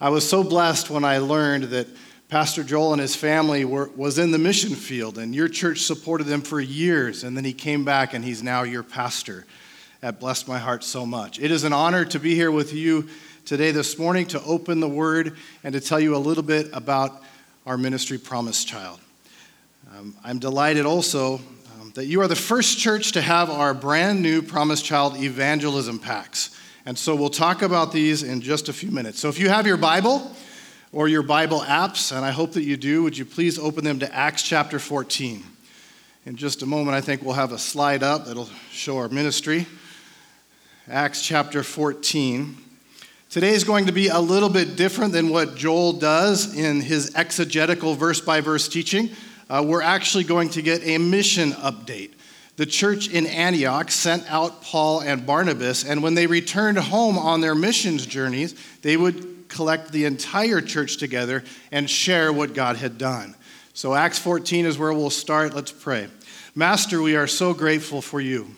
I was so blessed when I learned that Pastor Joel and his family were, was in the mission field, and your church supported them for years, and then he came back and he's now your pastor. That blessed my heart so much. It is an honor to be here with you today, this morning, to open the word and to tell you a little bit about our ministry, Promise Child. Um, I'm delighted also um, that you are the first church to have our brand new Promise Child evangelism packs. And so we'll talk about these in just a few minutes. So if you have your Bible or your Bible apps, and I hope that you do, would you please open them to Acts chapter 14? In just a moment, I think we'll have a slide up that'll show our ministry. Acts chapter 14. Today is going to be a little bit different than what Joel does in his exegetical verse by verse teaching. Uh, we're actually going to get a mission update the church in Antioch sent out Paul and Barnabas, and when they returned home on their missions journeys, they would collect the entire church together and share what God had done. So, Acts 14 is where we'll start. Let's pray. Master, we are so grateful for you.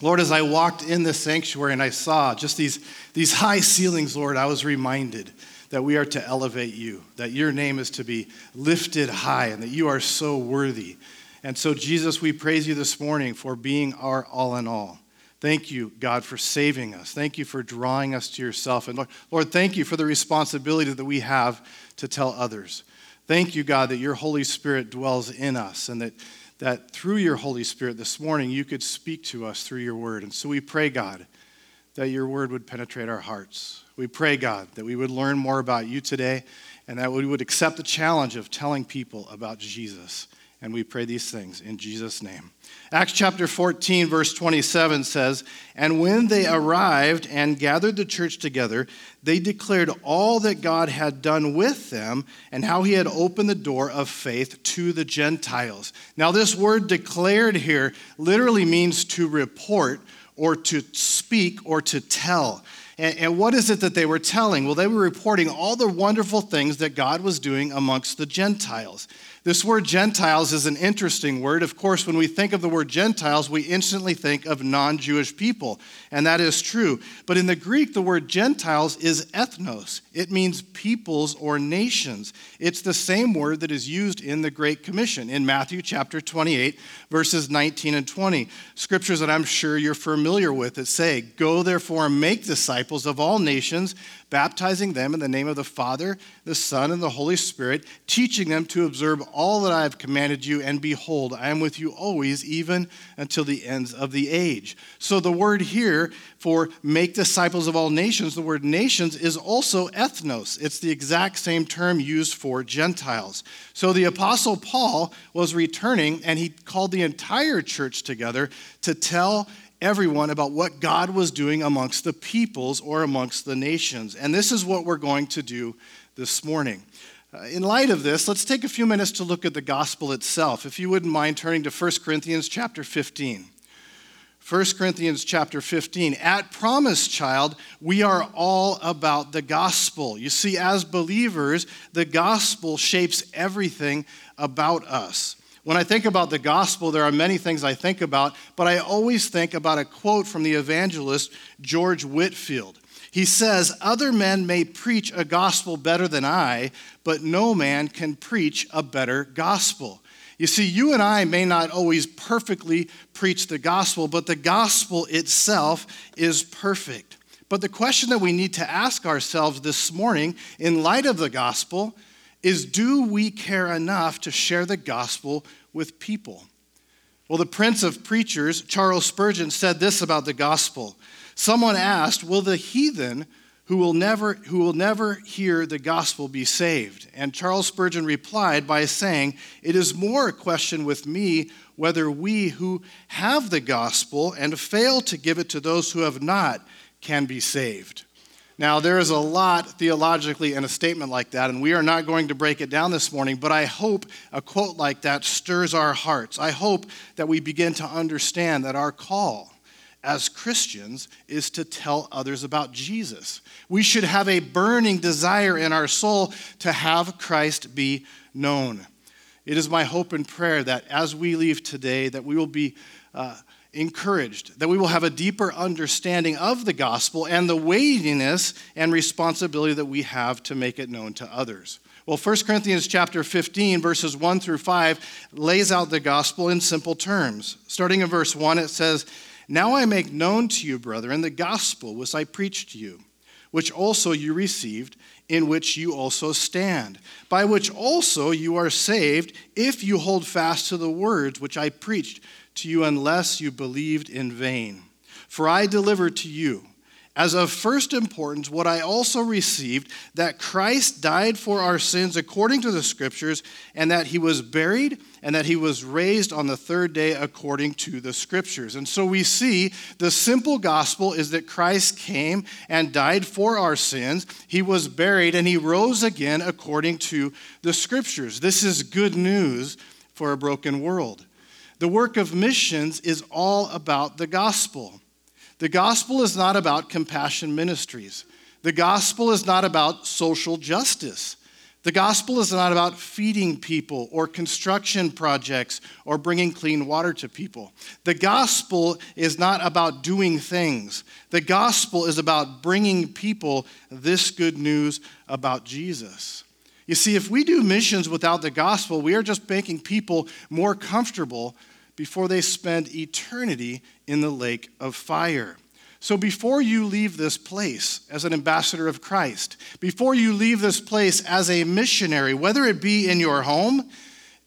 Lord, as I walked in the sanctuary and I saw just these, these high ceilings, Lord, I was reminded that we are to elevate you, that your name is to be lifted high, and that you are so worthy. And so, Jesus, we praise you this morning for being our all in all. Thank you, God, for saving us. Thank you for drawing us to yourself. And Lord, Lord, thank you for the responsibility that we have to tell others. Thank you, God, that your Holy Spirit dwells in us and that, that through your Holy Spirit this morning you could speak to us through your word. And so we pray, God, that your word would penetrate our hearts. We pray, God, that we would learn more about you today and that we would accept the challenge of telling people about Jesus. And we pray these things in Jesus' name. Acts chapter 14, verse 27 says, And when they arrived and gathered the church together, they declared all that God had done with them and how he had opened the door of faith to the Gentiles. Now, this word declared here literally means to report or to speak or to tell. And, what is it that they were telling? Well, they were reporting all the wonderful things that God was doing amongst the Gentiles. This word Gentiles is an interesting word. Of course, when we think of the word Gentiles, we instantly think of non Jewish people, and that is true. But in the Greek, the word Gentiles is ethnos, it means peoples or nations. It's the same word that is used in the Great Commission in Matthew chapter 28, verses 19 and 20. Scriptures that I'm sure you're familiar with that say, Go therefore and make disciples of all nations baptizing them in the name of the Father, the Son, and the Holy Spirit, teaching them to observe all that I have commanded you, and behold, I am with you always, even until the ends of the age. So the word here for make disciples of all nations, the word nations is also ethnos. It's the exact same term used for Gentiles. So the Apostle Paul was returning, and he called the entire church together to tell everyone about what God was doing amongst the peoples or amongst the nations. And this is what we're going to do this morning. Uh, in light of this, let's take a few minutes to look at the gospel itself. If you wouldn't mind turning to 1 Corinthians chapter 15. 1 Corinthians chapter 15. At Promise Child, we are all about the gospel. You see, as believers, the gospel shapes everything about us. When I think about the gospel, there are many things I think about, but I always think about a quote from the evangelist George Whitefield. He says, Other men may preach a gospel better than I, but no man can preach a better gospel. You see, you and I may not always perfectly preach the gospel, but the gospel itself is perfect. But the question that we need to ask ourselves this morning, in light of the gospel, is do we care enough to share the gospel with people? Well, the prince of preachers, Charles Spurgeon, said this about the gospel. Someone asked, Will the heathen who will never, who will never hear the gospel be saved? And Charles Spurgeon replied by saying, It is more a question with me whether we who have the gospel and fail to give it to those who have not can be saved. Now, there is a lot theologically in a statement like that, and we are not going to break it down this morning, but I hope a quote like that stirs our hearts. I hope that we begin to understand that our call as Christians is to tell others about Jesus. We should have a burning desire in our soul to have Christ be known. It is my hope and prayer that as we leave today, that we will be uh, encouraged, that we will have a deeper understanding of the gospel and the weightiness and responsibility that we have to make it known to others. Well, 1 Corinthians chapter 15 verses 1 through 5 lays out the gospel in simple terms. Starting in verse 1 it says, "Now I make known to you, brethren, the gospel which I preached to you, which also you received, in which you also stand, by which also you are saved, if you hold fast to the words which I preached to you unless you believed in vain. For I delivered to you as of first importance what I also received that Christ died for our sins according to the Scriptures, and that he was buried, and that he was raised on the third day according to the Scriptures. And so we see the simple gospel is that Christ came and died for our sins, he was buried, and he rose again according to the Scriptures. This is good news for a broken world. The work of missions is all about the gospel. The gospel is not about compassion ministries. The gospel is not about social justice. The gospel is not about feeding people or construction projects or bringing clean water to people. The gospel is not about doing things. The gospel is about bringing people this good news about Jesus. You see, if we do missions without the gospel, we are just making people more comfortable before they spend eternity in the lake of fire. So, before you leave this place as an ambassador of Christ, before you leave this place as a missionary, whether it be in your home,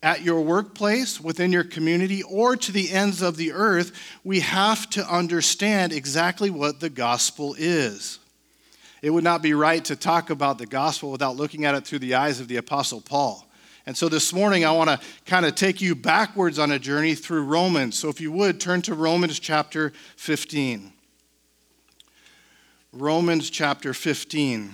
at your workplace, within your community, or to the ends of the earth, we have to understand exactly what the gospel is. It would not be right to talk about the gospel without looking at it through the eyes of the Apostle Paul. And so this morning, I want to kind of take you backwards on a journey through Romans. So if you would, turn to Romans chapter 15. Romans chapter 15.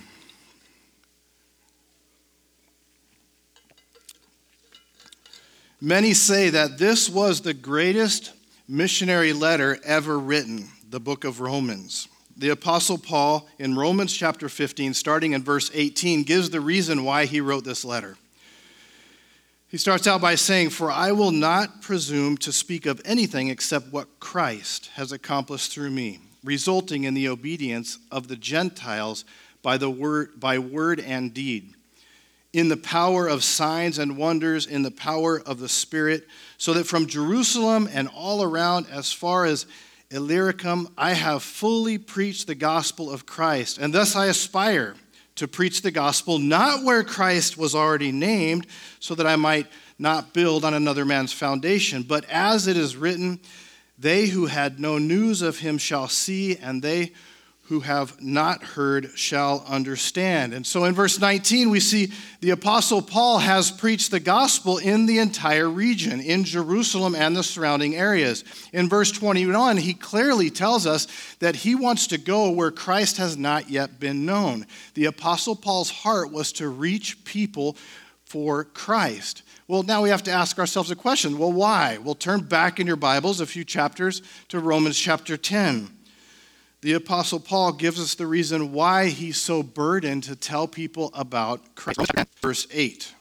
Many say that this was the greatest missionary letter ever written, the book of Romans. The Apostle Paul, in Romans chapter 15, starting in verse 18, gives the reason why he wrote this letter. He starts out by saying, For I will not presume to speak of anything except what Christ has accomplished through me, resulting in the obedience of the Gentiles by, the word, by word and deed, in the power of signs and wonders, in the power of the Spirit, so that from Jerusalem and all around, as far as Illyricum, I have fully preached the gospel of Christ, and thus I aspire to preach the gospel not where Christ was already named, so that I might not build on another man's foundation, but as it is written, they who had no news of him shall see, and they who have not heard shall understand. And so in verse 19, we see the Apostle Paul has preached the gospel in the entire region, in Jerusalem and the surrounding areas. In verse 21, he clearly tells us that he wants to go where Christ has not yet been known. The Apostle Paul's heart was to reach people for Christ. Well, now we have to ask ourselves a question. Well, why? We'll turn back in your Bibles a few chapters to Romans chapter 10 the Apostle Paul gives us the reason why he's so burdened to tell people about Christ. Verse 8.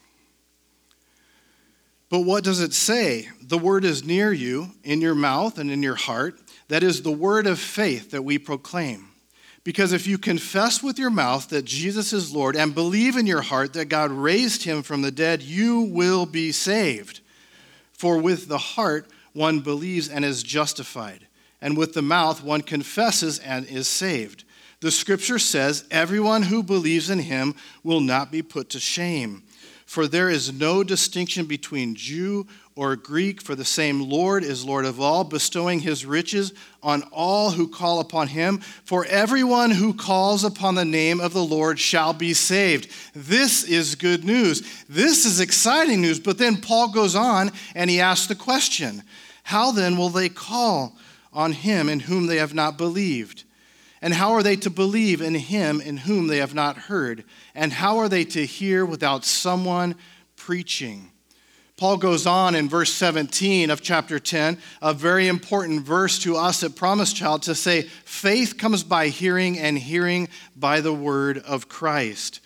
But what does it say? The word is near you, in your mouth and in your heart. That is the word of faith that we proclaim. Because if you confess with your mouth that Jesus is Lord and believe in your heart that God raised him from the dead, you will be saved. For with the heart one believes and is justified and with the mouth one confesses and is saved. The scripture says, Everyone who believes in him will not be put to shame. For there is no distinction between Jew or Greek, for the same Lord is Lord of all, bestowing his riches on all who call upon him. For everyone who calls upon the name of the Lord shall be saved. This is good news. This is exciting news. But then Paul goes on and he asks the question How then will they call? On him in whom they have not believed? And how are they to believe in him in whom they have not heard? And how are they to hear without someone preaching? Paul goes on in verse 17 of chapter 10, a very important verse to us at Promise Child, to say, faith comes by hearing, and hearing by the word of Christ.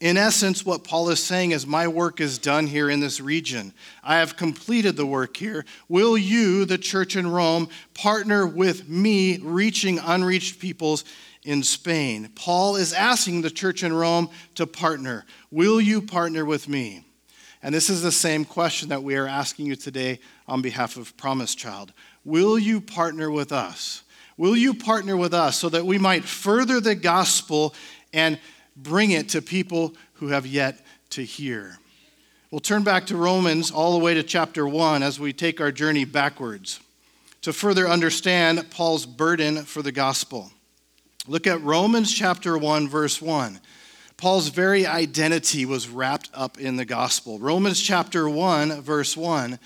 In essence, what Paul is saying is, My work is done here in this region. I have completed the work here. Will you, the church in Rome, partner with me reaching unreached peoples in Spain? Paul is asking the church in Rome to partner. Will you partner with me? And this is the same question that we are asking you today on behalf of Promise Child. Will you partner with us? Will you partner with us so that we might further the gospel and bring it to people who have yet to hear? We'll turn back to Romans all the way to chapter 1 as we take our journey backwards to further understand Paul's burden for the gospel. Look at Romans chapter 1, verse 1. Paul's very identity was wrapped up in the gospel. Romans chapter 1, verse 1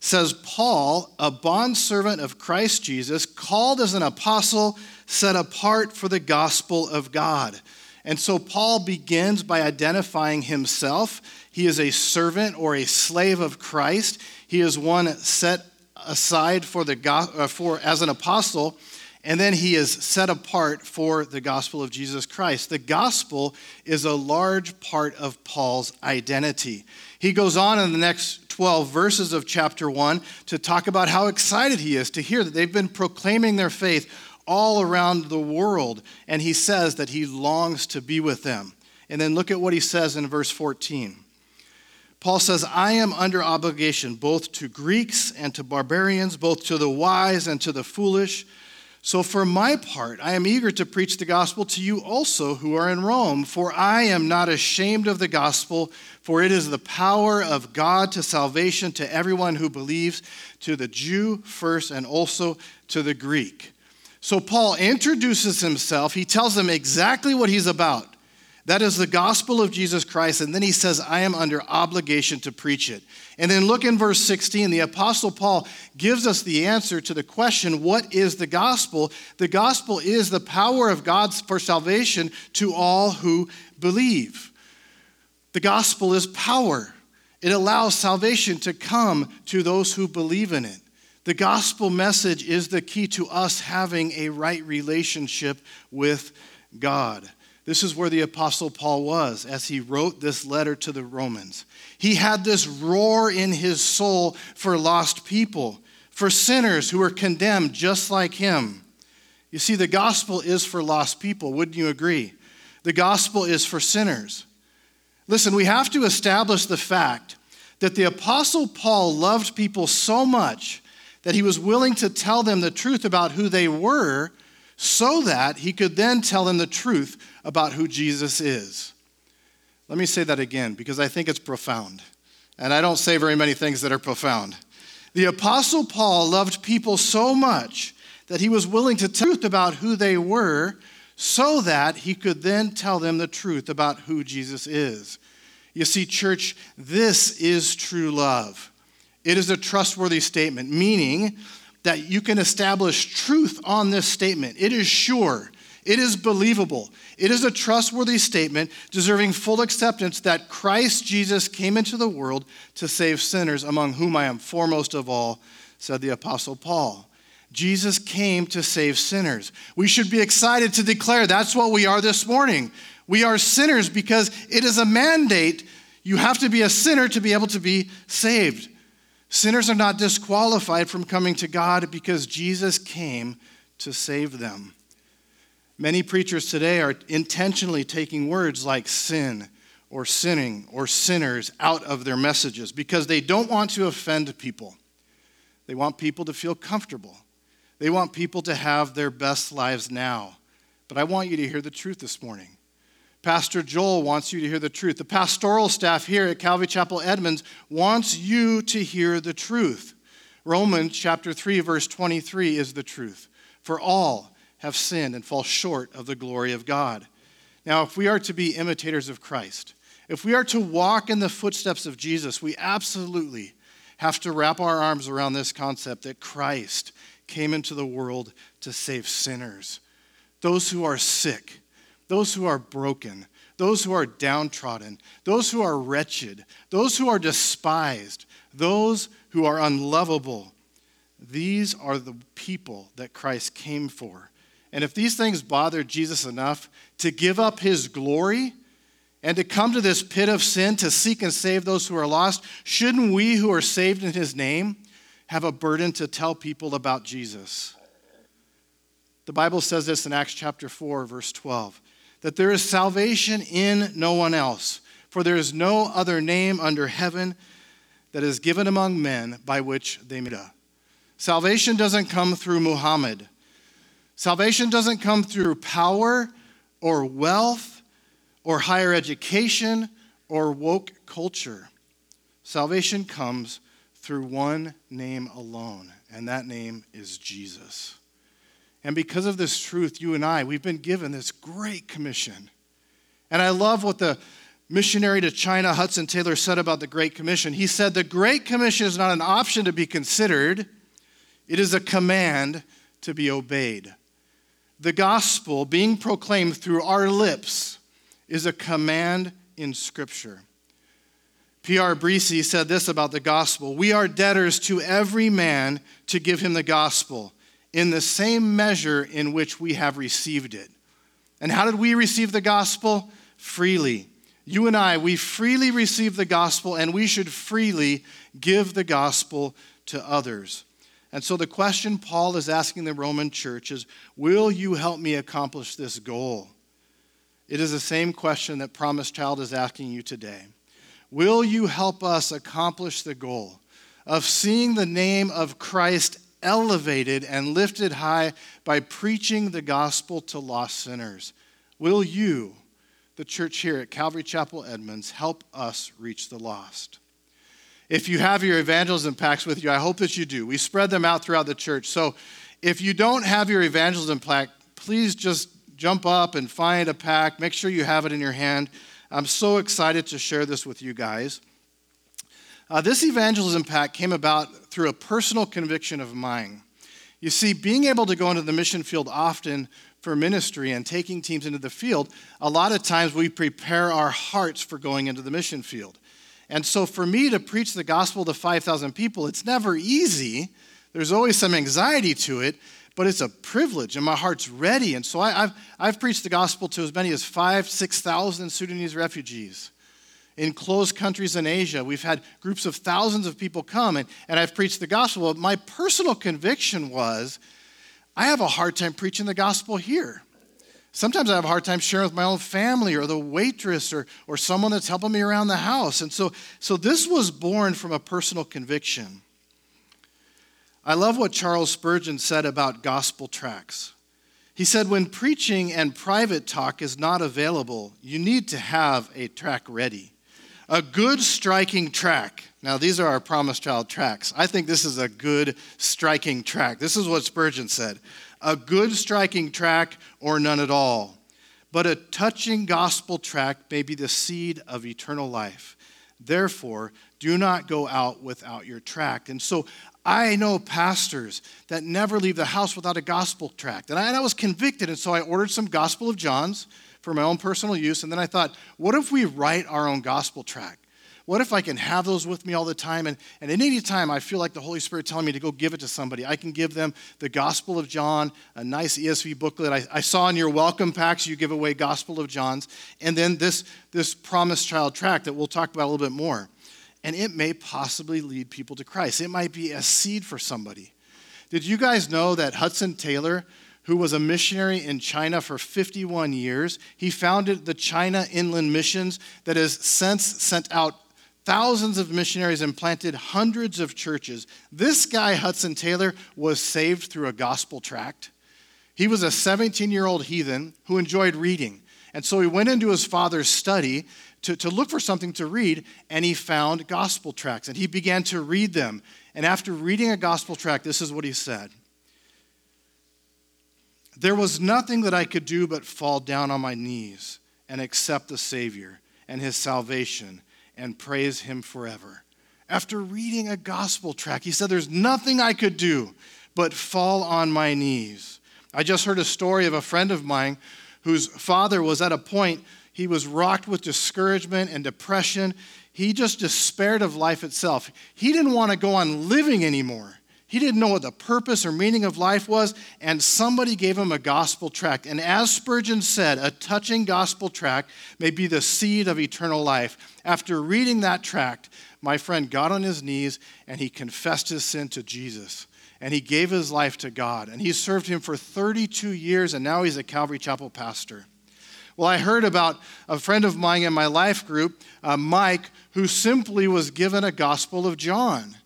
says, Paul, a bondservant of Christ Jesus, called as an apostle, set apart for the gospel of God. And so Paul begins by identifying himself. He is a servant or a slave of Christ. He is one set aside for the uh, for as an apostle and then he is set apart for the gospel of Jesus Christ. The gospel is a large part of Paul's identity. He goes on in the next 12 verses of chapter 1 to talk about how excited he is to hear that they've been proclaiming their faith all around the world. And he says that he longs to be with them. And then look at what he says in verse 14. Paul says, I am under obligation both to Greeks and to barbarians, both to the wise and to the foolish. So, for my part, I am eager to preach the gospel to you also who are in Rome, for I am not ashamed of the gospel, for it is the power of God to salvation to everyone who believes, to the Jew first and also to the Greek. So, Paul introduces himself. He tells them exactly what he's about. That is the gospel of Jesus Christ. And then he says, I am under obligation to preach it. And then look in verse 16. The Apostle Paul gives us the answer to the question, What is the gospel? The gospel is the power of God for salvation to all who believe. The gospel is power, it allows salvation to come to those who believe in it. The gospel message is the key to us having a right relationship with God. This is where the Apostle Paul was as he wrote this letter to the Romans. He had this roar in his soul for lost people, for sinners who were condemned just like him. You see, the gospel is for lost people, wouldn't you agree? The gospel is for sinners. Listen, we have to establish the fact that the Apostle Paul loved people so much that he was willing to tell them the truth about who they were so that he could then tell them the truth about who Jesus is. Let me say that again because I think it's profound. And I don't say very many things that are profound. The Apostle Paul loved people so much that he was willing to tell the truth about who they were so that he could then tell them the truth about who Jesus is. You see, church, this is true love. It is a trustworthy statement, meaning that you can establish truth on this statement. It is sure, it is believable, it is a trustworthy statement deserving full acceptance that Christ Jesus came into the world to save sinners, among whom I am foremost of all, said the Apostle Paul. Jesus came to save sinners. We should be excited to declare that's what we are this morning. We are sinners because it is a mandate. You have to be a sinner to be able to be saved. Sinners are not disqualified from coming to God because Jesus came to save them. Many preachers today are intentionally taking words like sin or sinning or sinners out of their messages because they don't want to offend people. They want people to feel comfortable. They want people to have their best lives now. But I want you to hear the truth this morning. Pastor Joel wants you to hear the truth. The pastoral staff here at Calvary Chapel Edmonds wants you to hear the truth. Romans chapter 3 verse 23 is the truth. For all have sinned and fall short of the glory of God. Now, if we are to be imitators of Christ, if we are to walk in the footsteps of Jesus, we absolutely have to wrap our arms around this concept that Christ came into the world to save sinners, those who are sick, those who are broken, those who are downtrodden, those who are wretched, those who are despised, those who are unlovable. These are the people that Christ came for. And if these things bothered Jesus enough to give up his glory and to come to this pit of sin to seek and save those who are lost, shouldn't we who are saved in his name have a burden to tell people about Jesus? The Bible says this in Acts chapter 4, verse 12 that there is salvation in no one else, for there is no other name under heaven that is given among men by which they may. be. Salvation doesn't come through Muhammad. Salvation doesn't come through power or wealth or higher education or woke culture. Salvation comes through one name alone, and that name is Jesus. And because of this truth, you and I, we've been given this great commission. And I love what the missionary to China, Hudson Taylor, said about the Great Commission. He said, The Great Commission is not an option to be considered, it is a command to be obeyed. The gospel being proclaimed through our lips is a command in Scripture. P.R. Bresee said this about the gospel We are debtors to every man to give him the gospel in the same measure in which we have received it. And how did we receive the gospel? Freely. You and I, we freely receive the gospel, and we should freely give the gospel to others. And so the question Paul is asking the Roman church is Will you help me accomplish this goal? It is the same question that Promise Child is asking you today. Will you help us accomplish the goal of seeing the name of Christ elevated and lifted high by preaching the gospel to lost sinners. Will you, the church here at Calvary Chapel Edmonds, help us reach the lost? If you have your evangelism packs with you, I hope that you do. We spread them out throughout the church. So if you don't have your evangelism pack, please just jump up and find a pack. Make sure you have it in your hand. I'm so excited to share this with you guys. Uh, this evangelism pack came about through a personal conviction of mine. You see, being able to go into the mission field often for ministry and taking teams into the field, a lot of times we prepare our hearts for going into the mission field. And so for me to preach the gospel to 5,000 people, it's never easy. There's always some anxiety to it, but it's a privilege and my heart's ready. And so I, have I've preached the gospel to as many as five, 6,000 Sudanese refugees in closed countries in Asia. We've had groups of thousands of people come, and, and I've preached the gospel. My personal conviction was I have a hard time preaching the gospel here. Sometimes I have a hard time sharing with my own family or the waitress or, or someone that's helping me around the house. And so, so this was born from a personal conviction. I love what Charles Spurgeon said about gospel tracts. He said, when preaching and private talk is not available, you need to have a tract ready. A good striking tract. Now, these are our Promise Child tracts. I think this is a good striking tract. This is what Spurgeon said a good striking tract or none at all. But a touching gospel tract may be the seed of eternal life. Therefore, do not go out without your tract. And so I know pastors that never leave the house without a gospel tract. And I, and I was convicted, and so I ordered some Gospel of John's for my own personal use. And then I thought, what if we write our own gospel tract? What if I can have those with me all the time? And, and at any time I feel like the Holy Spirit telling me to go give it to somebody, I can give them the Gospel of John, a nice ESV booklet. I, I saw in your welcome packs you give away Gospel of John's, and then this, this Promise Child tract that we'll talk about a little bit more. And it may possibly lead people to Christ. It might be a seed for somebody. Did you guys know that Hudson Taylor who was a missionary in China for 51 years. He founded the China Inland Missions that has since sent out thousands of missionaries and planted hundreds of churches. This guy, Hudson Taylor, was saved through a gospel tract. He was a 17 year old heathen who enjoyed reading. And so he went into his father's study to, to look for something to read, and he found gospel tracts. And he began to read them. And after reading a gospel tract, this is what he said there was nothing that I could do but fall down on my knees and accept the Savior and his salvation and praise him forever. After reading a gospel tract, he said, There's nothing I could do but fall on my knees. I just heard a story of a friend of mine whose father was at a point, he was rocked with discouragement and depression. He just despaired of life itself. He didn't want to go on living anymore. He didn't know what the purpose or meaning of life was, and somebody gave him a gospel tract. And as Spurgeon said, a touching gospel tract may be the seed of eternal life. After reading that tract, my friend got on his knees and he confessed his sin to Jesus. And he gave his life to God. And he served him for 32 years, and now he's a Calvary Chapel pastor. Well, I heard about a friend of mine in my life group, uh, Mike, who simply was given a Gospel of John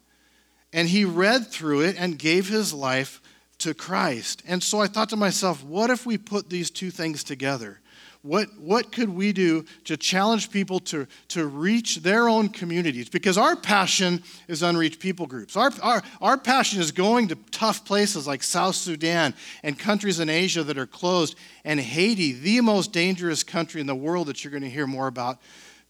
and he read through it and gave his life to Christ. And so I thought to myself, what if we put these two things together? What, what could we do to challenge people to, to reach their own communities? Because our passion is unreached people groups. Our, our, our passion is going to tough places like South Sudan and countries in Asia that are closed, and Haiti, the most dangerous country in the world that you're going to hear more about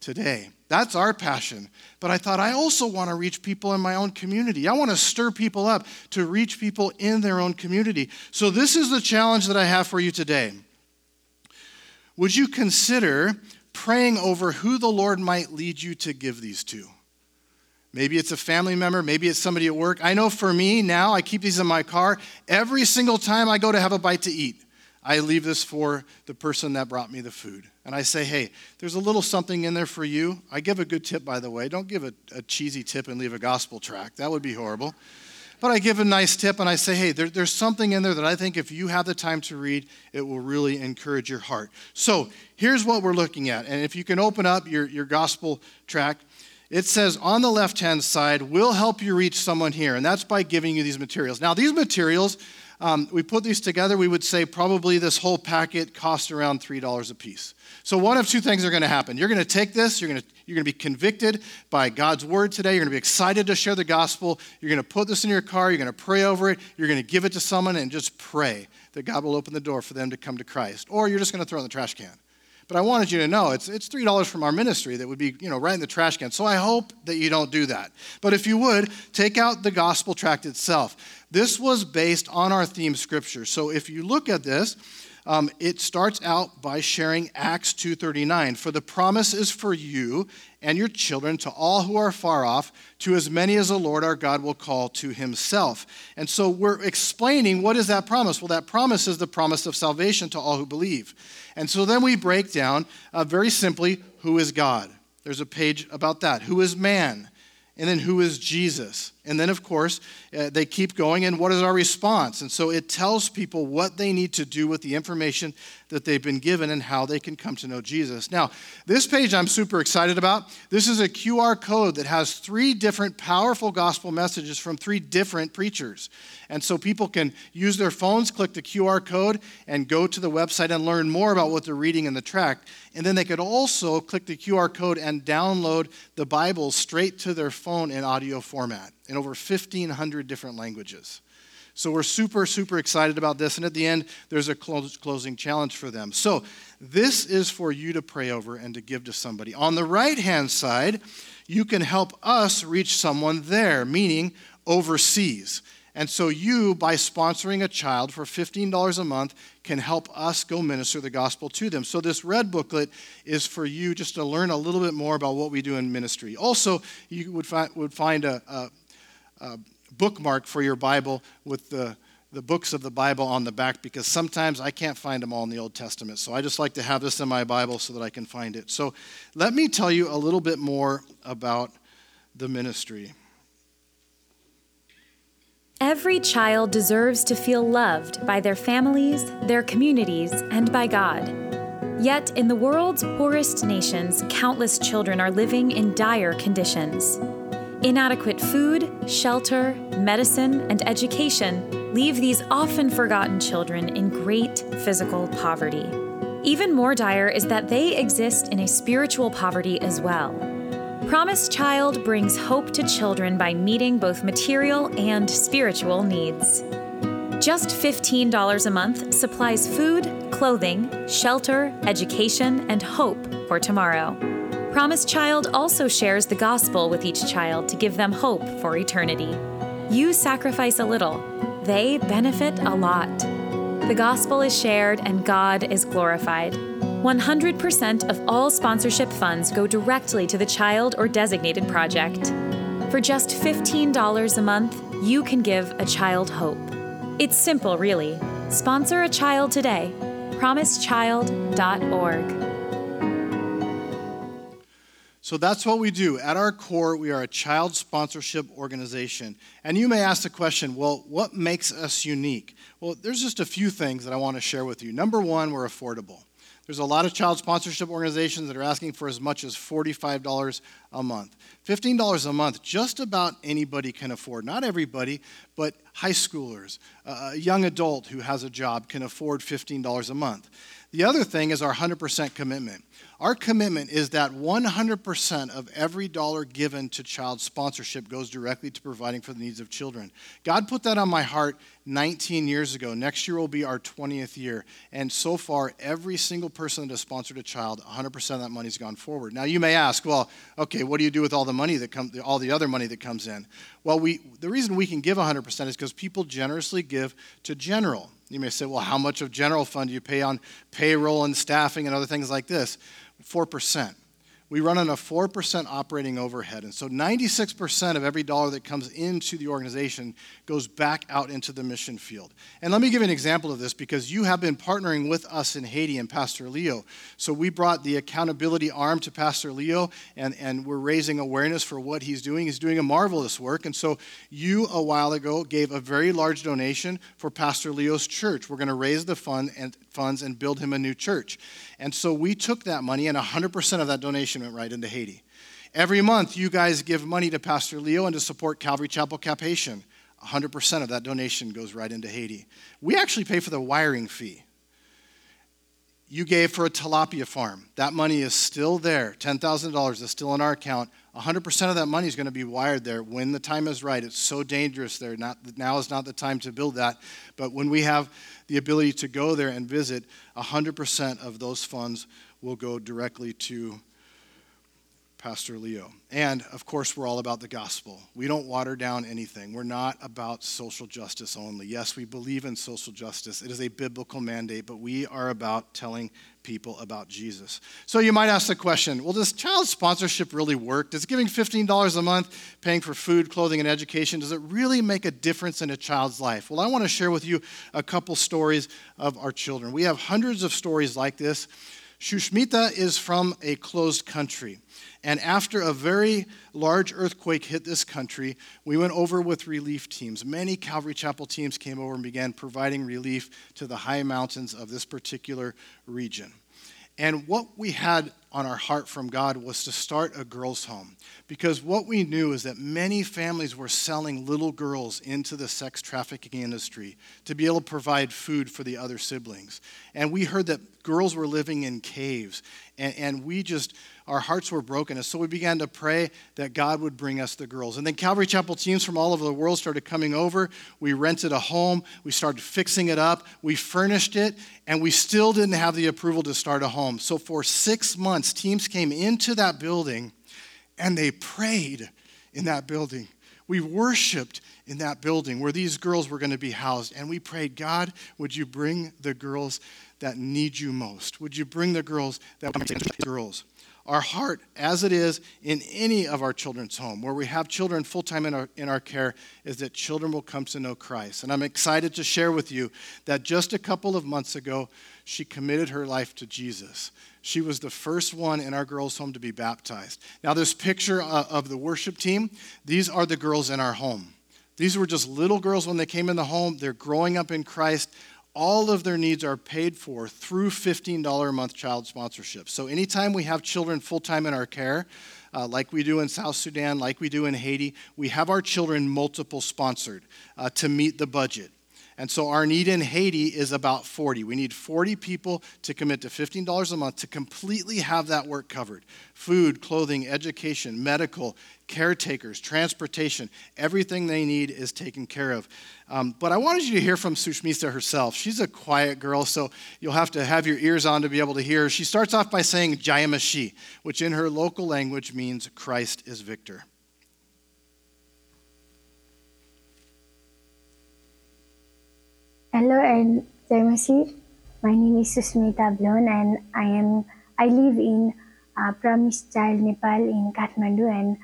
today. That's our passion. But I thought I also want to reach people in my own community. I want to stir people up to reach people in their own community. So, this is the challenge that I have for you today. Would you consider praying over who the Lord might lead you to give these to? Maybe it's a family member, maybe it's somebody at work. I know for me now, I keep these in my car. Every single time I go to have a bite to eat, I leave this for the person that brought me the food. And I say, hey, there's a little something in there for you. I give a good tip, by the way. Don't give a, a cheesy tip and leave a gospel tract, That would be horrible. But I give a nice tip and I say, hey, there, there's something in there that I think if you have the time to read, it will really encourage your heart. So here's what we're looking at. And if you can open up your, your gospel tract, it says on the left hand side, we'll help you reach someone here. And that's by giving you these materials. Now, these materials, um, we put these together, we would say probably this whole packet cost around $3 a piece. So one of two things are going to happen. You're going to take this, you're going to, you're going to be convicted by God's word today, you're going to be excited to share the gospel, you're going to put this in your car, you're going to pray over it, you're going to give it to someone and just pray that God will open the door for them to come to Christ. Or you're just going to throw it in the trash can. But I wanted you to know it's, it's $3 from our ministry that would be, you know, right in the trash can. So I hope that you don't do that. But if you would, take out the gospel tract itself. This was based on our theme scripture. So if you look at this, um, it starts out by sharing acts 2.39 for the promise is for you and your children to all who are far off to as many as the lord our god will call to himself. And so we're explaining what is that promise? Well that promise is the promise of salvation to all who believe. And so then we break down uh, very simply who is god? There's a page about that. Who is man? And then who is Jesus? And then, of course, uh, they keep going, and what is our response? And so it tells people what they need to do with the information that they've been given and how they can come to know Jesus. Now, this page I'm super excited about. This is a QR code that has three different powerful gospel messages from three different preachers. And so people can use their phones, click the QR code, and go to the website and learn more about what they're reading in the tract. And then they could also click the QR code and download the Bible straight to their phone in audio format in over 1,500 different languages. So we're super, super excited about this. And at the end, there's a closing challenge for them. So this is for you to pray over and to give to somebody. On the right hand side, you can help us reach someone there, meaning overseas. And so, you, by sponsoring a child for $15 a month, can help us go minister the gospel to them. So, this red booklet is for you just to learn a little bit more about what we do in ministry. Also, you would, fi- would find a, a, a bookmark for your Bible with the the books of the Bible on the back because sometimes I can't find them all in the Old Testament. So I just like to have this in my Bible so that I can find it. So let me tell you a little bit more about the ministry. Every child deserves to feel loved by their families, their communities, and by God. Yet, in the world's poorest nations, countless children are living in dire conditions. Inadequate food, shelter, medicine, and education leave these often forgotten children in great physical poverty. Even more dire is that they exist in a spiritual poverty as well. Promise Child brings hope to children by meeting both material and spiritual needs. Just $15 a month supplies food, clothing, shelter, education, and hope for tomorrow. Promise Child also shares the gospel with each child to give them hope for eternity. You sacrifice a little, they benefit a lot. The gospel is shared and God is glorified. 100% of all sponsorship funds go directly to the child or designated project. For just $15 a month, you can give a child hope. It's simple, really. Sponsor a child today. PromiseChild.org. So that's what we do. At our core, we are a child sponsorship organization. And you may ask the question well, what makes us unique? Well, there's just a few things that I want to share with you. Number one, we're affordable. There's a lot of child sponsorship organizations that are asking for as much as $45 a month. $15 a month, just about anybody can afford. Not everybody, but high schoolers, a young adult who has a job can afford $15 a month. The other thing is our 100% commitment. Our commitment is that 100% of every dollar given to child sponsorship goes directly to providing for the needs of children. God put that on my heart 19 years ago. Next year will be our 20th year. And so far, every single person that has sponsored a child, 100% of that money's gone forward. Now, you may ask, well, okay, what do you do with all the money that comes, all the other money that comes in? Well, we, the reason we can give 100% is because people generously give to general. You may say, well, how much of general fund do you pay on payroll and staffing and other things like this? 4%. We run on a 4% operating overhead. And so 96% of every dollar that comes into the organization goes back out into the mission field. And let me give you an example of this because you have been partnering with us in Haiti and Pastor Leo. So we brought the accountability arm to Pastor Leo and, and we're raising awareness for what he's doing. He's doing a marvelous work. And so you, a while ago, gave a very large donation for Pastor Leo's church. We're going to raise the fund and funds and build him a new church. And so we took that money and 100% of that donation went right into Haiti. Every month, you guys give money to Pastor Leo and to support Calvary Chapel Cap-Haïtien. 100% of that donation goes right into Haiti. We actually pay for the wiring fee. You gave for a tilapia farm. That money is still there. $10,000 is still in our account. 100% of that money is going to be wired there when the time is right. It's so dangerous there. Not, now is not the time to build that. But when we have the ability to go there and visit, 100% of those funds will go directly to Pastor Leo. And of course, we're all about the gospel. We don't water down anything. We're not about social justice only. Yes, we believe in social justice, it is a biblical mandate, but we are about telling people about Jesus. So you might ask the question well, does child sponsorship really work? Does giving $15 a month, paying for food, clothing, and education, does it really make a difference in a child's life? Well, I want to share with you a couple stories of our children. We have hundreds of stories like this. Shushmita is from a closed country. And after a very large earthquake hit this country, we went over with relief teams. Many Calvary Chapel teams came over and began providing relief to the high mountains of this particular region. And what we had on our heart from God was to start a girls' home. Because what we knew is that many families were selling little girls into the sex trafficking industry to be able to provide food for the other siblings. And we heard that girls were living in caves. And, and we just our hearts were broken. And so we began to pray that God would bring us the girls. And then Calvary Chapel teams from all over the world started coming over. We rented a home, we started fixing it up, we furnished it, and we still didn't have the approval to start a home. So for six months, teams came into that building and they prayed in that building. We worshiped in that building where these girls were going to be housed. And we prayed, God, would you bring the girls that need you most? Would you bring the girls that girls? Our heart, as it is in any of our children's home, where we have children full time in our, in our care, is that children will come to know Christ. And I'm excited to share with you that just a couple of months ago, she committed her life to Jesus. She was the first one in our girls' home to be baptized. Now, this picture uh, of the worship team, these are the girls in our home. These were just little girls when they came in the home. They're growing up in Christ all of their needs are paid for through $15 a month child sponsorship. So anytime we have children full time in our care, uh, like we do in South Sudan, like we do in Haiti, we have our children multiple sponsored uh, to meet the budget. And so our need in Haiti is about 40. We need 40 people to commit to $15 a month to completely have that work covered food, clothing, education, medical, caretakers, transportation. Everything they need is taken care of. Um, but I wanted you to hear from Sushmita herself. She's a quiet girl, so you'll have to have your ears on to be able to hear. She starts off by saying Jayamashi, which in her local language means Christ is victor. Hello and Jayamashi. My name is Susmita Blon and I am I live in uh, Promise Child Nepal in Kathmandu and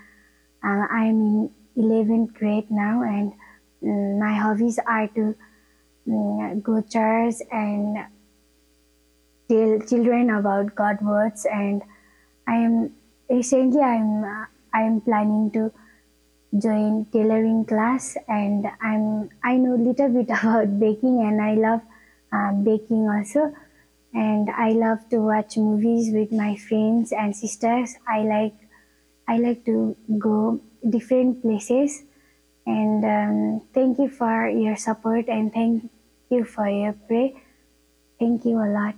uh, I am in 11th grade now and mm, my hobbies are to mm, go church and tell children about God words and I am recently I'm uh, I'm planning to join tailoring class and I'm I know a little bit about baking and I love uh, baking also and I love to watch movies with my friends and sisters. I like I like to go different places and um, thank you for your support and thank you for your prayer. Thank you a lot.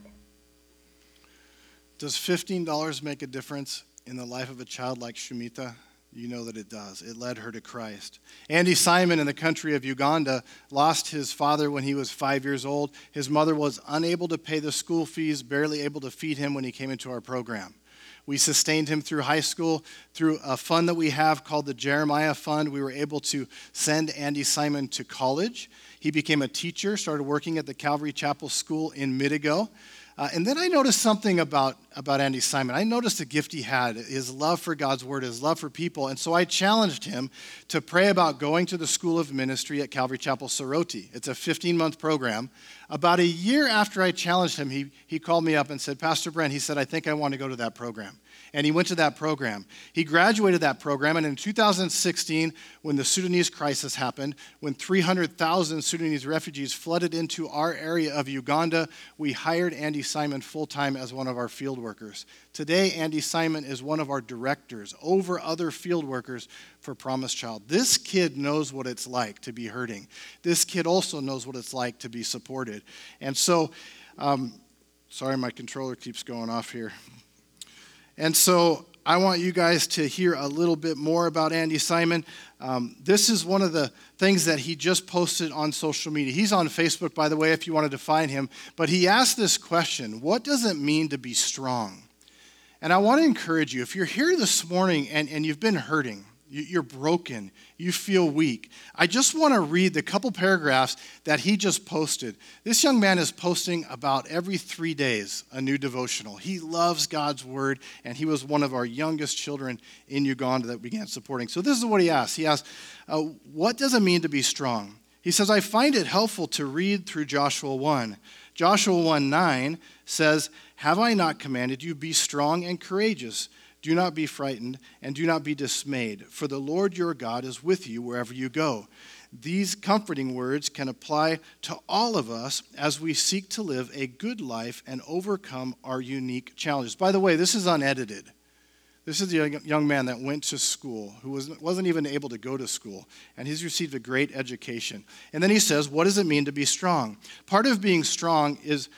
Does $15 make a difference in the life of a child like Shumita? You know that it does. It led her to Christ. Andy Simon in the country of Uganda lost his father when he was five years old. His mother was unable to pay the school fees, barely able to feed him when he came into our program. We sustained him through high school through a fund that we have called the Jeremiah Fund. We were able to send Andy Simon to college. He became a teacher, started working at the Calvary Chapel School in Midigo. Uh, and then I noticed something about, about Andy Simon. I noticed a gift he had, his love for God's word, his love for people. And so I challenged him to pray about going to the School of Ministry at Calvary Chapel Soroti. It's a 15 month program. About a year after I challenged him, he, he called me up and said, Pastor Brent, he said, I think I want to go to that program and he went to that program. He graduated that program, and in 2016, when the Sudanese crisis happened, when 300,000 Sudanese refugees flooded into our area of Uganda, we hired Andy Simon full time as one of our field workers. Today, Andy Simon is one of our directors over other field workers for Promise Child. This kid knows what it's like to be hurting. This kid also knows what it's like to be supported. And so, um, sorry, my controller keeps going off here. And so I want you guys to hear a little bit more about Andy Simon. Um, this is one of the things that he just posted on social media. He's on Facebook, by the way, if you wanted to find him. But he asked this question What does it mean to be strong? And I want to encourage you if you're here this morning and, and you've been hurting, you're broken. You feel weak. I just want to read the couple paragraphs that he just posted. This young man is posting about every three days a new devotional. He loves God's word, and he was one of our youngest children in Uganda that began supporting. So, this is what he asked He asked, uh, What does it mean to be strong? He says, I find it helpful to read through Joshua 1. Joshua 1 9 says, Have I not commanded you, be strong and courageous? Do not be frightened and do not be dismayed, for the Lord your God is with you wherever you go. These comforting words can apply to all of us as we seek to live a good life and overcome our unique challenges. By the way, this is unedited. This is the young man that went to school, who wasn't even able to go to school, and he's received a great education. And then he says, What does it mean to be strong? Part of being strong is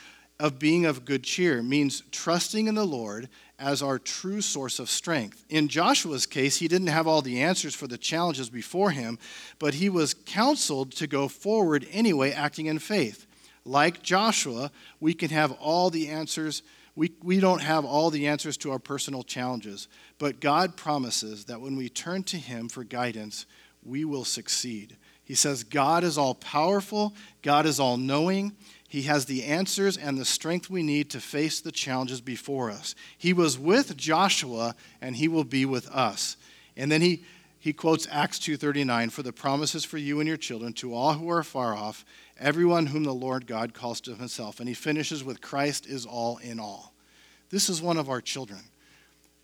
of being of good cheer, means trusting in the Lord as our true source of strength. In Joshua's case, he didn't have all the answers for the challenges before him, but he was counseled to go forward anyway, acting in faith. Like Joshua, we can have all the answers. We, we don't have all the answers to our personal challenges, but God promises that when we turn to Him for guidance, we will succeed. He says, God is all powerful, God is all knowing, he has the answers and the strength we need to face the challenges before us. He was with Joshua and he will be with us. And then he, he quotes Acts 2:39 for the promises for you and your children to all who are far off, everyone whom the Lord God calls to himself. And he finishes with Christ is all in all. This is one of our children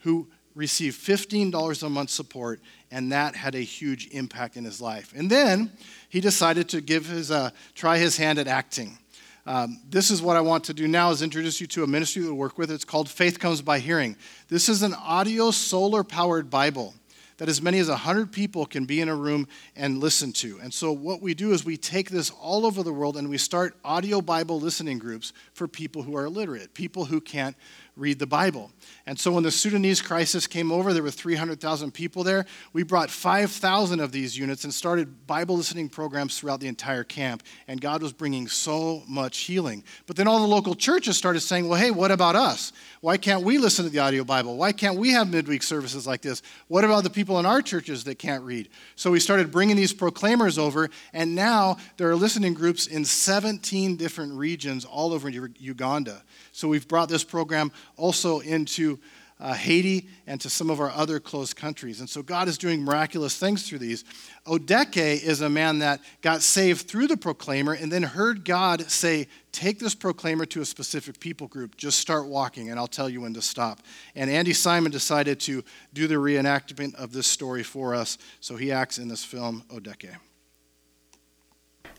who received $15 a month support, and that had a huge impact in his life. And then he decided to give his, uh, try his hand at acting. Um, this is what I want to do now is introduce you to a ministry that we work with. It's called Faith Comes by Hearing. This is an audio solar powered Bible that as many as 100 people can be in a room and listen to. And so, what we do is we take this all over the world and we start audio Bible listening groups for people who are illiterate, people who can't read the Bible. And so when the Sudanese crisis came over, there were 300,000 people there. We brought 5,000 of these units and started Bible listening programs throughout the entire camp. And God was bringing so much healing. But then all the local churches started saying, well, hey, what about us? Why can't we listen to the audio Bible? Why can't we have midweek services like this? What about the people in our churches that can't read? So we started bringing these proclaimers over, and now there are listening groups in 17 different regions all over Uganda. So we've brought this program also into uh, Haiti and to some of our other close countries. And so God is doing miraculous things through these. Odeke is a man that got saved through the proclaimer and then heard God say, Take this proclaimer to a specific people group. Just start walking, and I'll tell you when to stop. And Andy Simon decided to do the reenactment of this story for us, so he acts in this film, Odeke.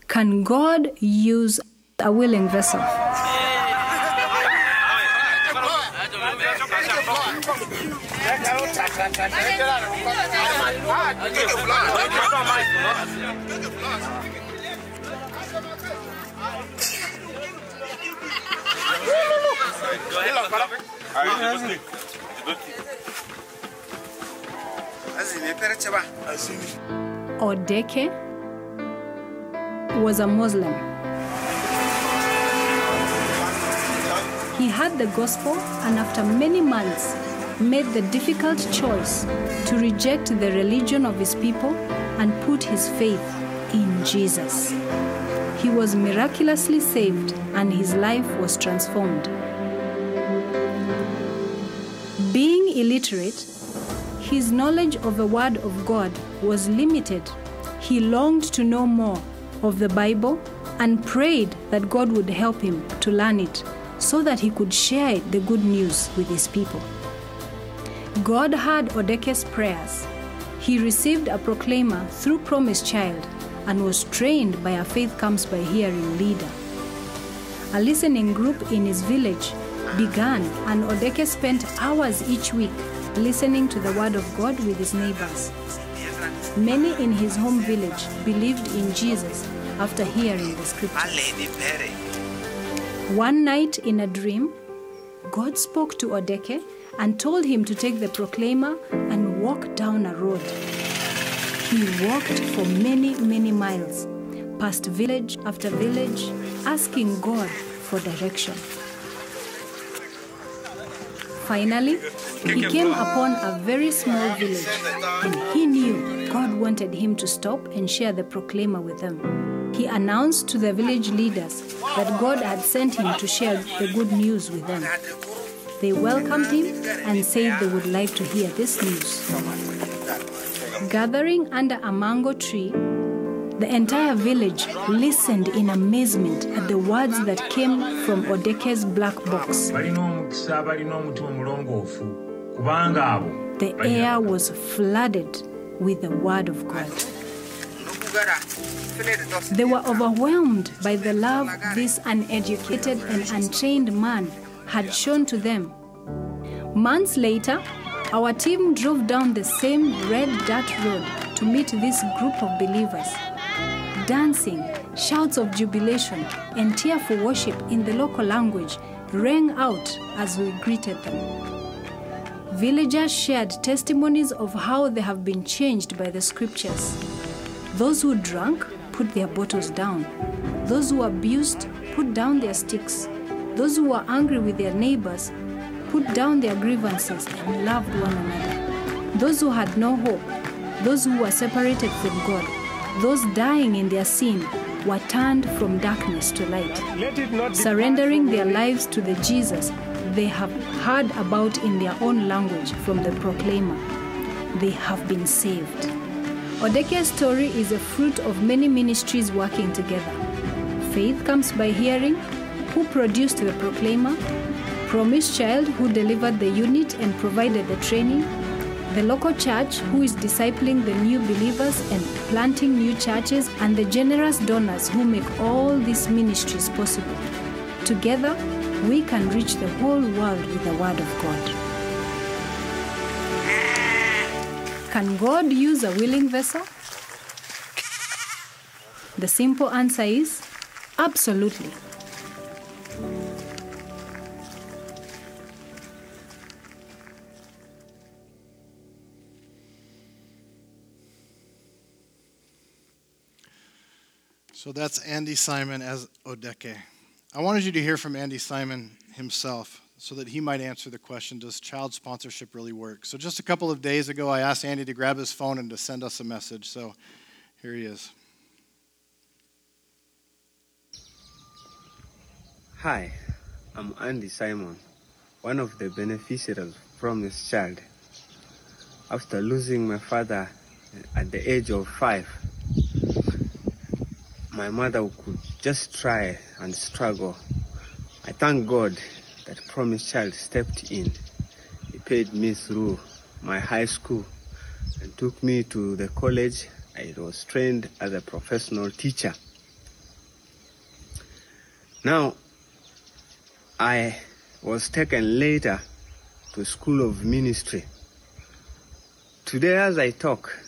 Can God use a willing vessel? Odeke was a Muslim. He had the gospel and after many months made the difficult choice to reject the religion of his people and put his faith in Jesus. He was miraculously saved and his life was transformed. Being illiterate, his knowledge of the Word of God was limited. He longed to know more of the Bible and prayed that God would help him to learn it so that he could share the good news with his people. God heard Odeke's prayers. He received a proclaimer through Promise Child and was trained by a Faith Comes by Hearing leader. A listening group in his village began, and Odeke spent hours each week listening to the Word of God with his neighbors. Many in his home village believed in Jesus after hearing the scriptures. One night in a dream, God spoke to Odeke and told him to take the proclaimer and walk down a road. He walked for many, many miles, past village after village, asking God for direction. Finally, he came upon a very small village, and he knew God wanted him to stop and share the proclaimer with them. He announced to the village leaders that God had sent him to share the good news with them. They welcomed him and said they would like to hear this news. Gathering under a mango tree, the entire village listened in amazement at the words that came from Odeke's black box. The air was flooded with the word of God. They were overwhelmed by the love this uneducated and untrained man had shown to them. Months later, our team drove down the same red dirt road to meet this group of believers. Dancing, shouts of jubilation, and tearful worship in the local language rang out as we greeted them. Villagers shared testimonies of how they have been changed by the scriptures. Those who drank put their bottles down. Those who abused put down their sticks. Those who were angry with their neighbors put down their grievances and loved one another. Those who had no hope, those who were separated from God, those dying in their sin were turned from darkness to light let it not surrendering their lives to the Jesus they have heard about in their own language from the proclaimer. They have been saved. Odeke's story is a fruit of many ministries working together. Faith comes by hearing, who produced the proclaimer, Promise Child, who delivered the unit and provided the training, the local church, who is discipling the new believers and planting new churches, and the generous donors who make all these ministries possible. Together, we can reach the whole world with the Word of God. Can God use a willing vessel? The simple answer is absolutely. So that's Andy Simon as Odeke. I wanted you to hear from Andy Simon himself so that he might answer the question Does child sponsorship really work? So, just a couple of days ago, I asked Andy to grab his phone and to send us a message. So, here he is. Hi, I'm Andy Simon, one of the beneficiaries from this child. After losing my father at the age of five, my mother could just try and struggle. I thank God that Promise Child stepped in. He paid me through my high school and took me to the college. I was trained as a professional teacher. Now, I was taken later to School of Ministry. Today, as I talk,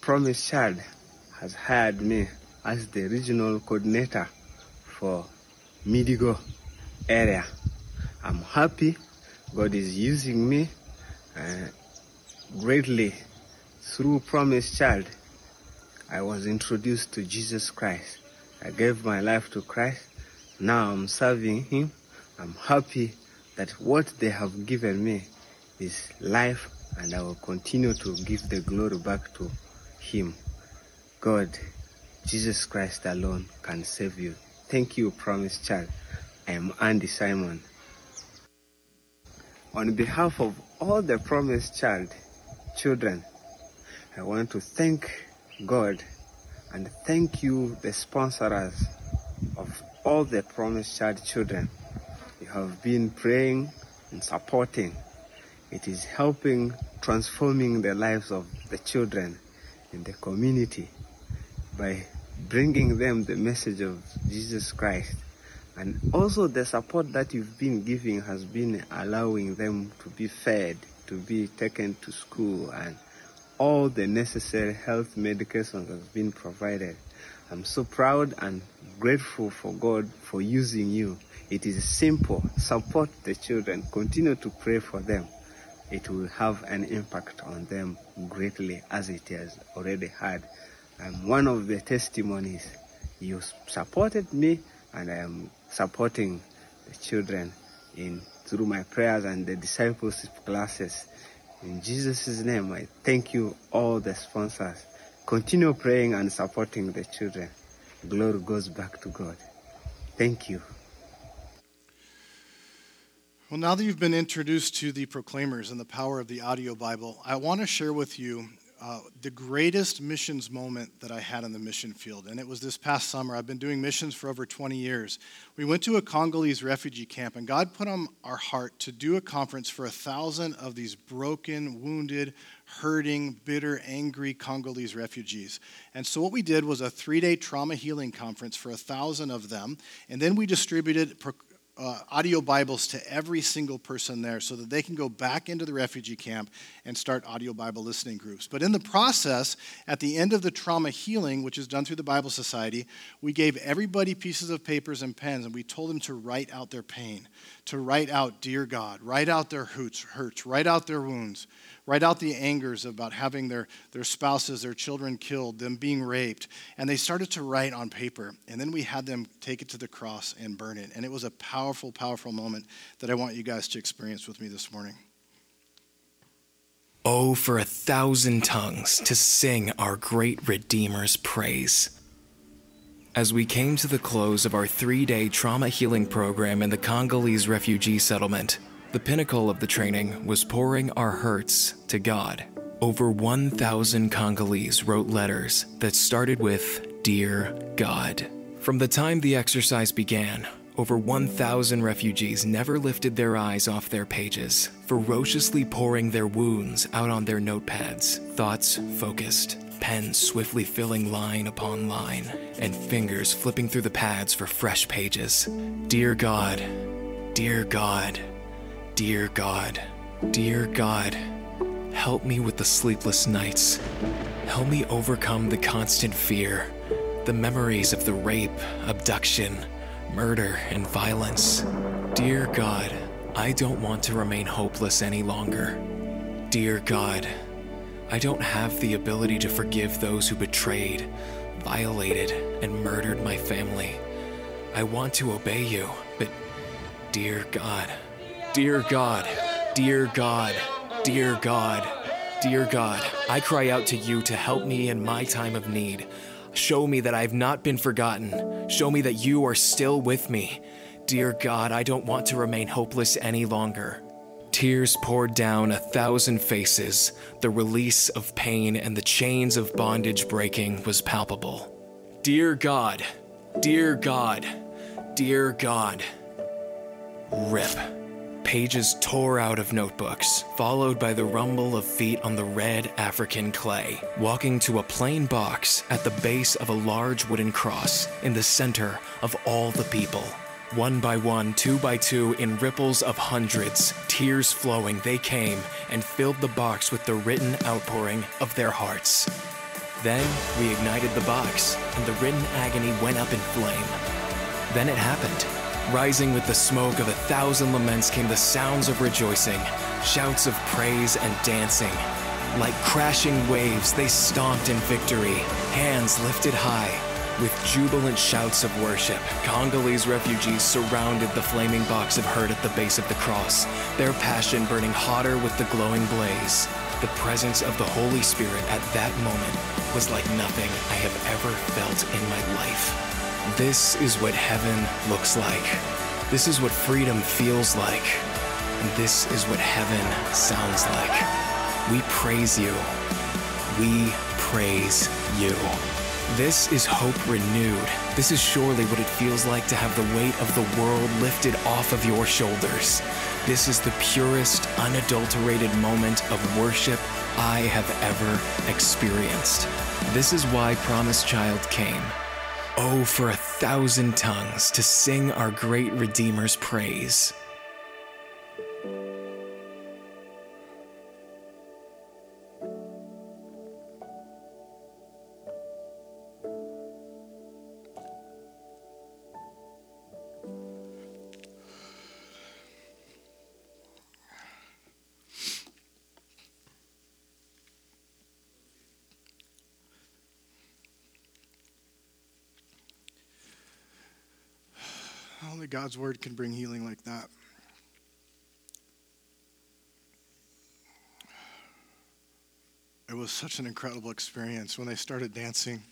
Promise Child has hired me as the regional coordinator for Midigo area. I'm happy God is using me uh, greatly through Promise Child. I was introduced to Jesus Christ. I gave my life to Christ. Now I'm serving Him. I'm happy that what they have given me is life, and I will continue to give the glory back to Him. God, Jesus Christ alone can save you. Thank you, Promise Child. I am Andy Simon. On behalf of all the Promise Child children, I want to thank God and thank you, the sponsors of all the Promise Child children. You have been praying and supporting. It is helping transforming the lives of the children in the community by bringing them the message of Jesus Christ. And also the support that you've been giving has been allowing them to be fed, to be taken to school, and all the necessary health medications have been provided. I'm so proud and grateful for God for using you. It is simple. Support the children. Continue to pray for them. It will have an impact on them greatly as it has already had. I'm one of the testimonies. You supported me and I am supporting the children in through my prayers and the discipleship classes. In Jesus' name, I thank you, all the sponsors. Continue praying and supporting the children. Glory goes back to God. Thank you. Well, now that you've been introduced to the proclaimers and the power of the audio Bible, I want to share with you uh, the greatest missions moment that I had in the mission field. And it was this past summer. I've been doing missions for over 20 years. We went to a Congolese refugee camp, and God put on our heart to do a conference for a thousand of these broken, wounded, hurting, bitter, angry Congolese refugees. And so, what we did was a three day trauma healing conference for a thousand of them. And then we distributed uh, audio Bibles to every single person there so that they can go back into the refugee camp and start audio Bible listening groups. But in the process, at the end of the trauma healing, which is done through the Bible Society, we gave everybody pieces of papers and pens and we told them to write out their pain, to write out, Dear God, write out their hurts, hurts write out their wounds, write out the angers about having their, their spouses, their children killed, them being raped. And they started to write on paper. And then we had them take it to the cross and burn it. And it was a powerful, powerful moment that I want you guys to experience with me this morning. Oh, for a thousand tongues to sing our great Redeemer's praise. As we came to the close of our three day trauma healing program in the Congolese refugee settlement, the pinnacle of the training was pouring our hurts to God. Over 1,000 Congolese wrote letters that started with Dear God. From the time the exercise began, over 1,000 refugees never lifted their eyes off their pages, ferociously pouring their wounds out on their notepads, thoughts focused, pens swiftly filling line upon line, and fingers flipping through the pads for fresh pages. Dear God, dear God, dear God, dear God, help me with the sleepless nights. Help me overcome the constant fear, the memories of the rape, abduction, murder, and violence. Dear God, I don't want to remain hopeless any longer. Dear God, I don't have the ability to forgive those who betrayed, violated, and murdered my family. I want to obey you, but dear God, dear God, dear God, dear God, dear God, I cry out to you to help me in my time of need. Show me that I've not been forgotten. Show me that you are still with me. Dear God, I don't want to remain hopeless any longer. Tears poured down a thousand faces. The release of pain and the chains of bondage breaking was palpable. Dear God, dear God, dear God. Rip. Pages tore out of notebooks, followed by the rumble of feet on the red African clay, walking to a plain box at the base of a large wooden cross in the center of all the people. One by one, two by two, in ripples of hundreds, tears flowing, they came and filled the box with the written outpouring of their hearts. Then we ignited the box, and the written agony went up in flame. Then it happened. Rising with the smoke of a thousand laments came the sounds of rejoicing, shouts of praise and dancing. Like crashing waves, they stomped in victory, hands lifted high. With jubilant shouts of worship, Congolese refugees surrounded the flaming box of hurt at the base of the cross, their passion burning hotter with the glowing blaze. The presence of the Holy Spirit at that moment was like nothing I have ever felt in my life. This is what heaven looks like. This is what freedom feels like. And this is what heaven sounds like. We praise you. We praise you. This is hope renewed. This is surely what it feels like to have the weight of the world lifted off of your shoulders. This is the purest, unadulterated moment of worship I have ever experienced. This is why Promise Child came. Oh, for a thousand tongues to sing our great Redeemer's praise. God's word can bring healing like that. It was such an incredible experience when they started dancing.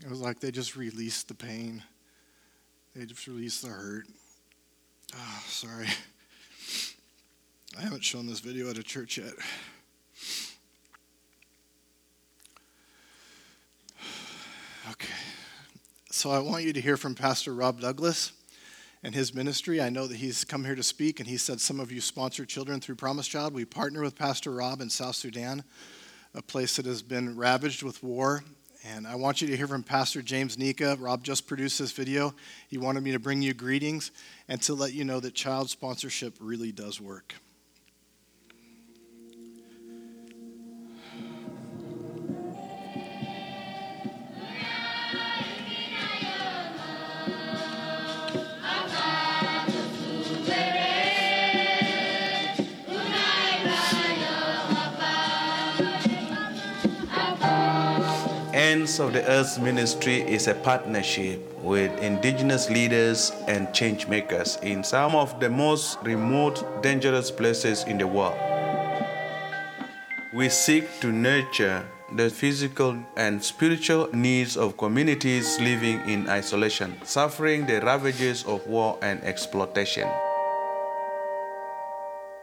It was like they just released the pain, they just released the hurt. Oh, sorry. I haven't shown this video at a church yet. Okay. So I want you to hear from Pastor Rob Douglas and his ministry. I know that he's come here to speak, and he said some of you sponsor children through Promise Child. We partner with Pastor Rob in South Sudan, a place that has been ravaged with war. And I want you to hear from Pastor James Nika. Rob just produced this video. He wanted me to bring you greetings and to let you know that child sponsorship really does work. Ends of the Earth ministry is a partnership with indigenous leaders and change makers in some of the most remote, dangerous places in the world. We seek to nurture the physical and spiritual needs of communities living in isolation, suffering the ravages of war and exploitation.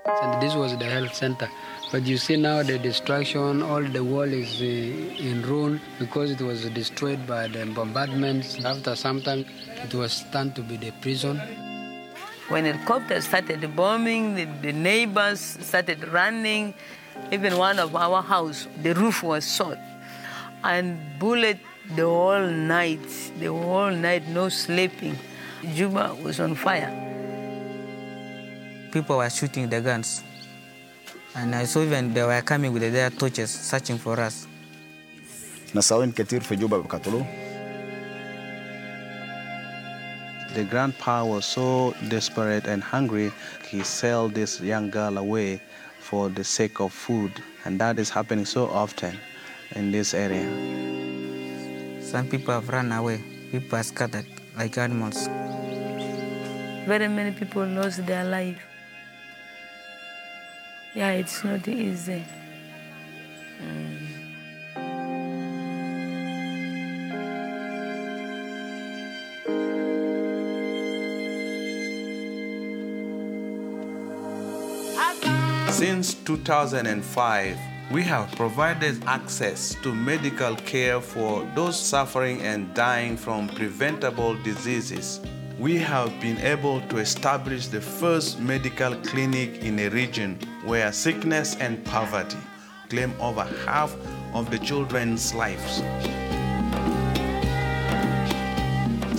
And this was the health center. But you see now the destruction, all the wall is uh, in ruin because it was destroyed by the bombardments. After some time, it was turned to be the prison. When the helicopters started bombing, the, the neighbors started running. Even one of our house, the roof was shot. And bullet the whole night, the whole night, no sleeping. Juba was on fire. People were shooting the guns. And I saw even they were coming with their torches, searching for us. نساوين كتير في جوبا بقتلوه The grandpa was so desperate and hungry, he sold this young girl away for the sake of food. And that is happening so often in this area. Some people have run away. People are scattered like animals. Very many people lost their life. Yeah, it's not easy. Mm. Since 2005, we have provided access to medical care for those suffering and dying from preventable diseases. We have been able to establish the first medical clinic in a region where sickness and poverty claim over half of the children's lives.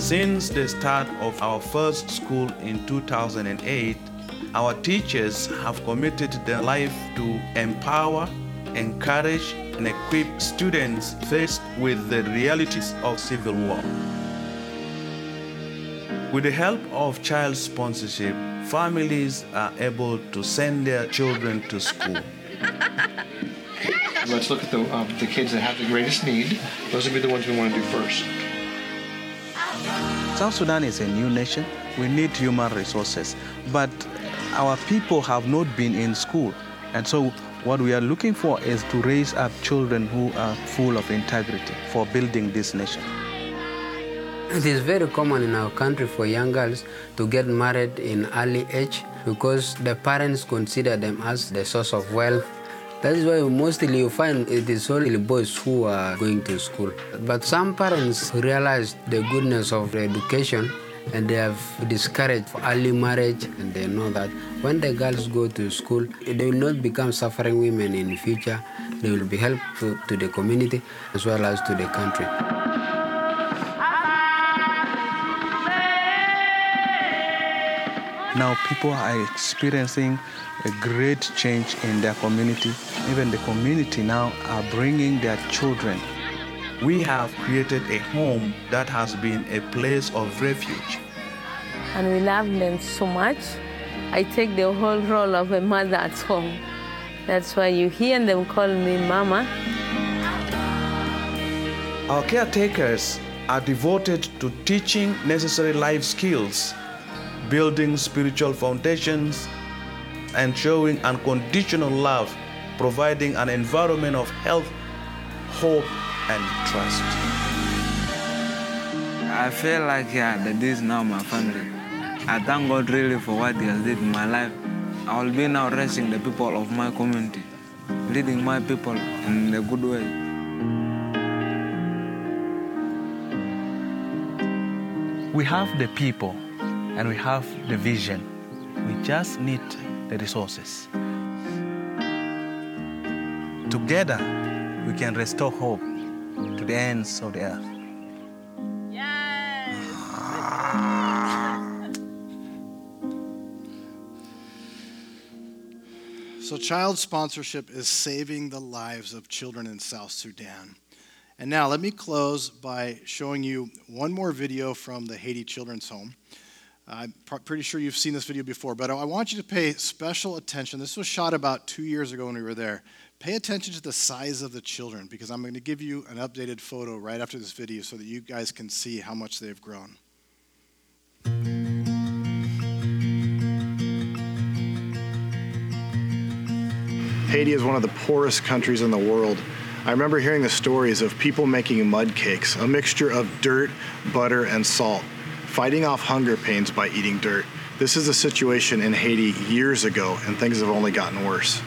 Since the start of our first school in 2008, our teachers have committed their life to empower, encourage, and equip students faced with the realities of civil war. With the help of child sponsorship, families are able to send their children to school. Let's look at the, um, the kids that have the greatest need. Those will be the ones we want to do first. South Sudan is a new nation. We need human resources. But our people have not been in school. And so what we are looking for is to raise up children who are full of integrity for building this nation. It is very common in our country for young girls to get married in early age because the parents consider them as the source of wealth. That is why mostly you find it is only boys who are going to school. But some parents realize the goodness of education and they have discouraged early marriage and they know that when the girls go to school they will not become suffering women in the future they will be helpful to the community as well as to the country Now people are experiencing a great change in their community. Even the community now are bringing their children. We have created a home that has been a place of refuge. And we love them so much. I take the whole role of a mother at home. That's why you hear them call me Mama. Our caretakers are devoted to teaching necessary life skills, building spiritual foundations, and showing unconditional love, providing an environment of health, hope, and trust. I feel like yeah, that this is now my family. I thank God really for what He has did in my life. I will be now raising the people of my community, leading my people in a good way. We have the people and we have the vision. We just need the resources. Together, we can restore hope to the ends of the earth. Yes. so, child sponsorship is saving the lives of children in South Sudan. And now, let me close by showing you one more video from the Haiti Children's Home. I'm pr- pretty sure you've seen this video before, but I want you to pay special attention. This was shot about two years ago when we were there. Pay attention to the size of the children because I'm going to give you an updated photo right after this video so that you guys can see how much they've grown. Haiti is one of the poorest countries in the world. I remember hearing the stories of people making mud cakes, a mixture of dirt, butter, and salt, fighting off hunger pains by eating dirt. This is a situation in Haiti years ago, and things have only gotten worse.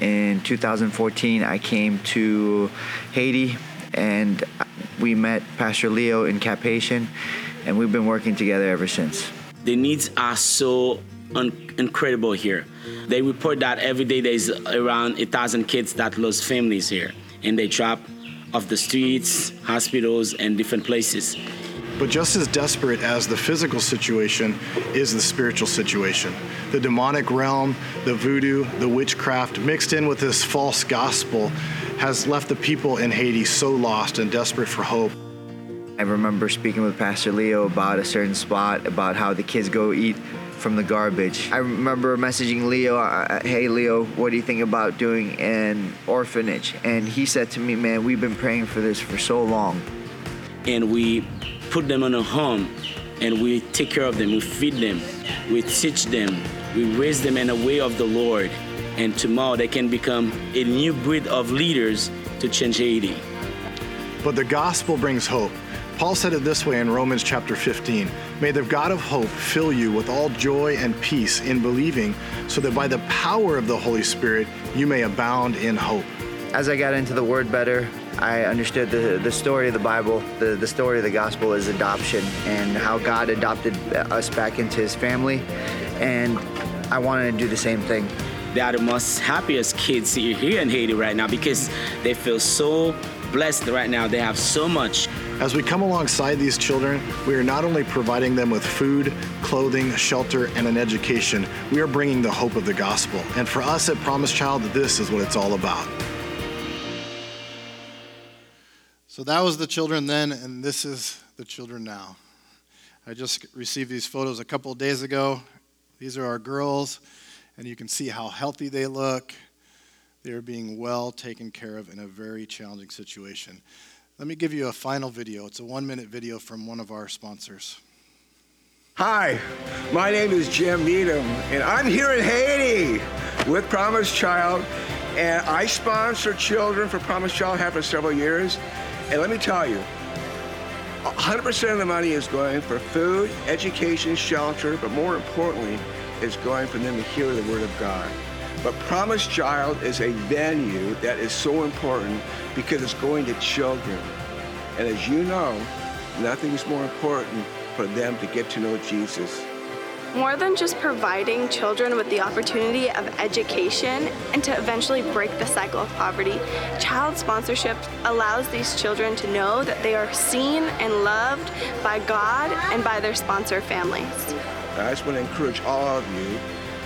In 2014, I came to Haiti and we met Pastor Leo in Cap-Haïtien, and we've been working together ever since. The needs are so un- incredible here. They report that every day there's around a thousand kids that lose families here, and they drop off the streets, hospitals, and different places. But just as desperate as the physical situation is the spiritual situation. The demonic realm, the voodoo, the witchcraft mixed in with this false gospel has left the people in Haiti so lost and desperate for hope. I remember speaking with Pastor Leo about a certain spot, about how the kids go eat from the garbage. I remember messaging Leo, uh, hey Leo, what do you think about doing an orphanage? And he said to me, man, we've been praying for this for so long. And we put them in a home and we take care of them, we feed them, we teach them, we raise them in a way of the Lord. And tomorrow they can become a new breed of leaders to change Haiti. But the gospel brings hope. Paul said it this way in Romans chapter 15 May the God of hope fill you with all joy and peace in believing, so that by the power of the Holy Spirit you may abound in hope. As I got into the word better, I understood the, the story of the Bible, the, the story of the gospel is adoption and how God adopted us back into his family. And I wanted to do the same thing. They are the most happiest kids here in Haiti right now because they feel so blessed right now. They have so much. As we come alongside these children, we are not only providing them with food, clothing, shelter, and an education, we are bringing the hope of the gospel. And for us at Promise Child, this is what it's all about. So that was the children then, and this is the children now. I just received these photos a couple days ago. These are our girls, and you can see how healthy they look. They are being well taken care of in a very challenging situation. Let me give you a final video. It's a one minute video from one of our sponsors. Hi, my name is Jim Needham, and I'm here in Haiti with Promise Child, and I sponsor children for Promise Child have for several years. And let me tell you, 100% of the money is going for food, education, shelter, but more importantly, is going for them to hear the Word of God. But Promise Child is a venue that is so important because it's going to children. And as you know, nothing is more important for them to get to know Jesus. More than just providing children with the opportunity of education and to eventually break the cycle of poverty, child sponsorship allows these children to know that they are seen and loved by God and by their sponsor families. I just want to encourage all of you.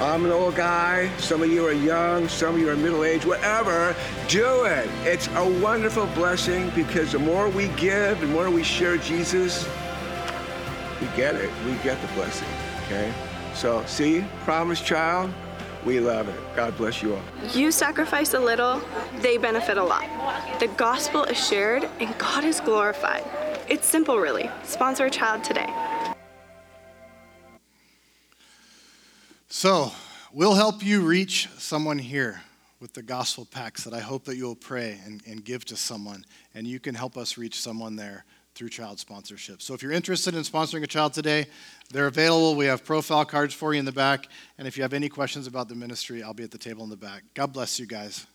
I'm an old guy, some of you are young, some of you are middle aged, whatever, do it. It's a wonderful blessing because the more we give, the more we share Jesus, we get it. We get the blessing. Okay? So, see, promise child, we love it. God bless you all. You sacrifice a little, they benefit a lot. The gospel is shared and God is glorified. It's simple, really. Sponsor a child today. So, we'll help you reach someone here with the gospel packs that I hope that you'll pray and, and give to someone, and you can help us reach someone there through child sponsorship. So if you're interested in sponsoring a child today, they're available. We have profile cards for you in the back. And if you have any questions about the ministry, I'll be at the table in the back. God bless you guys.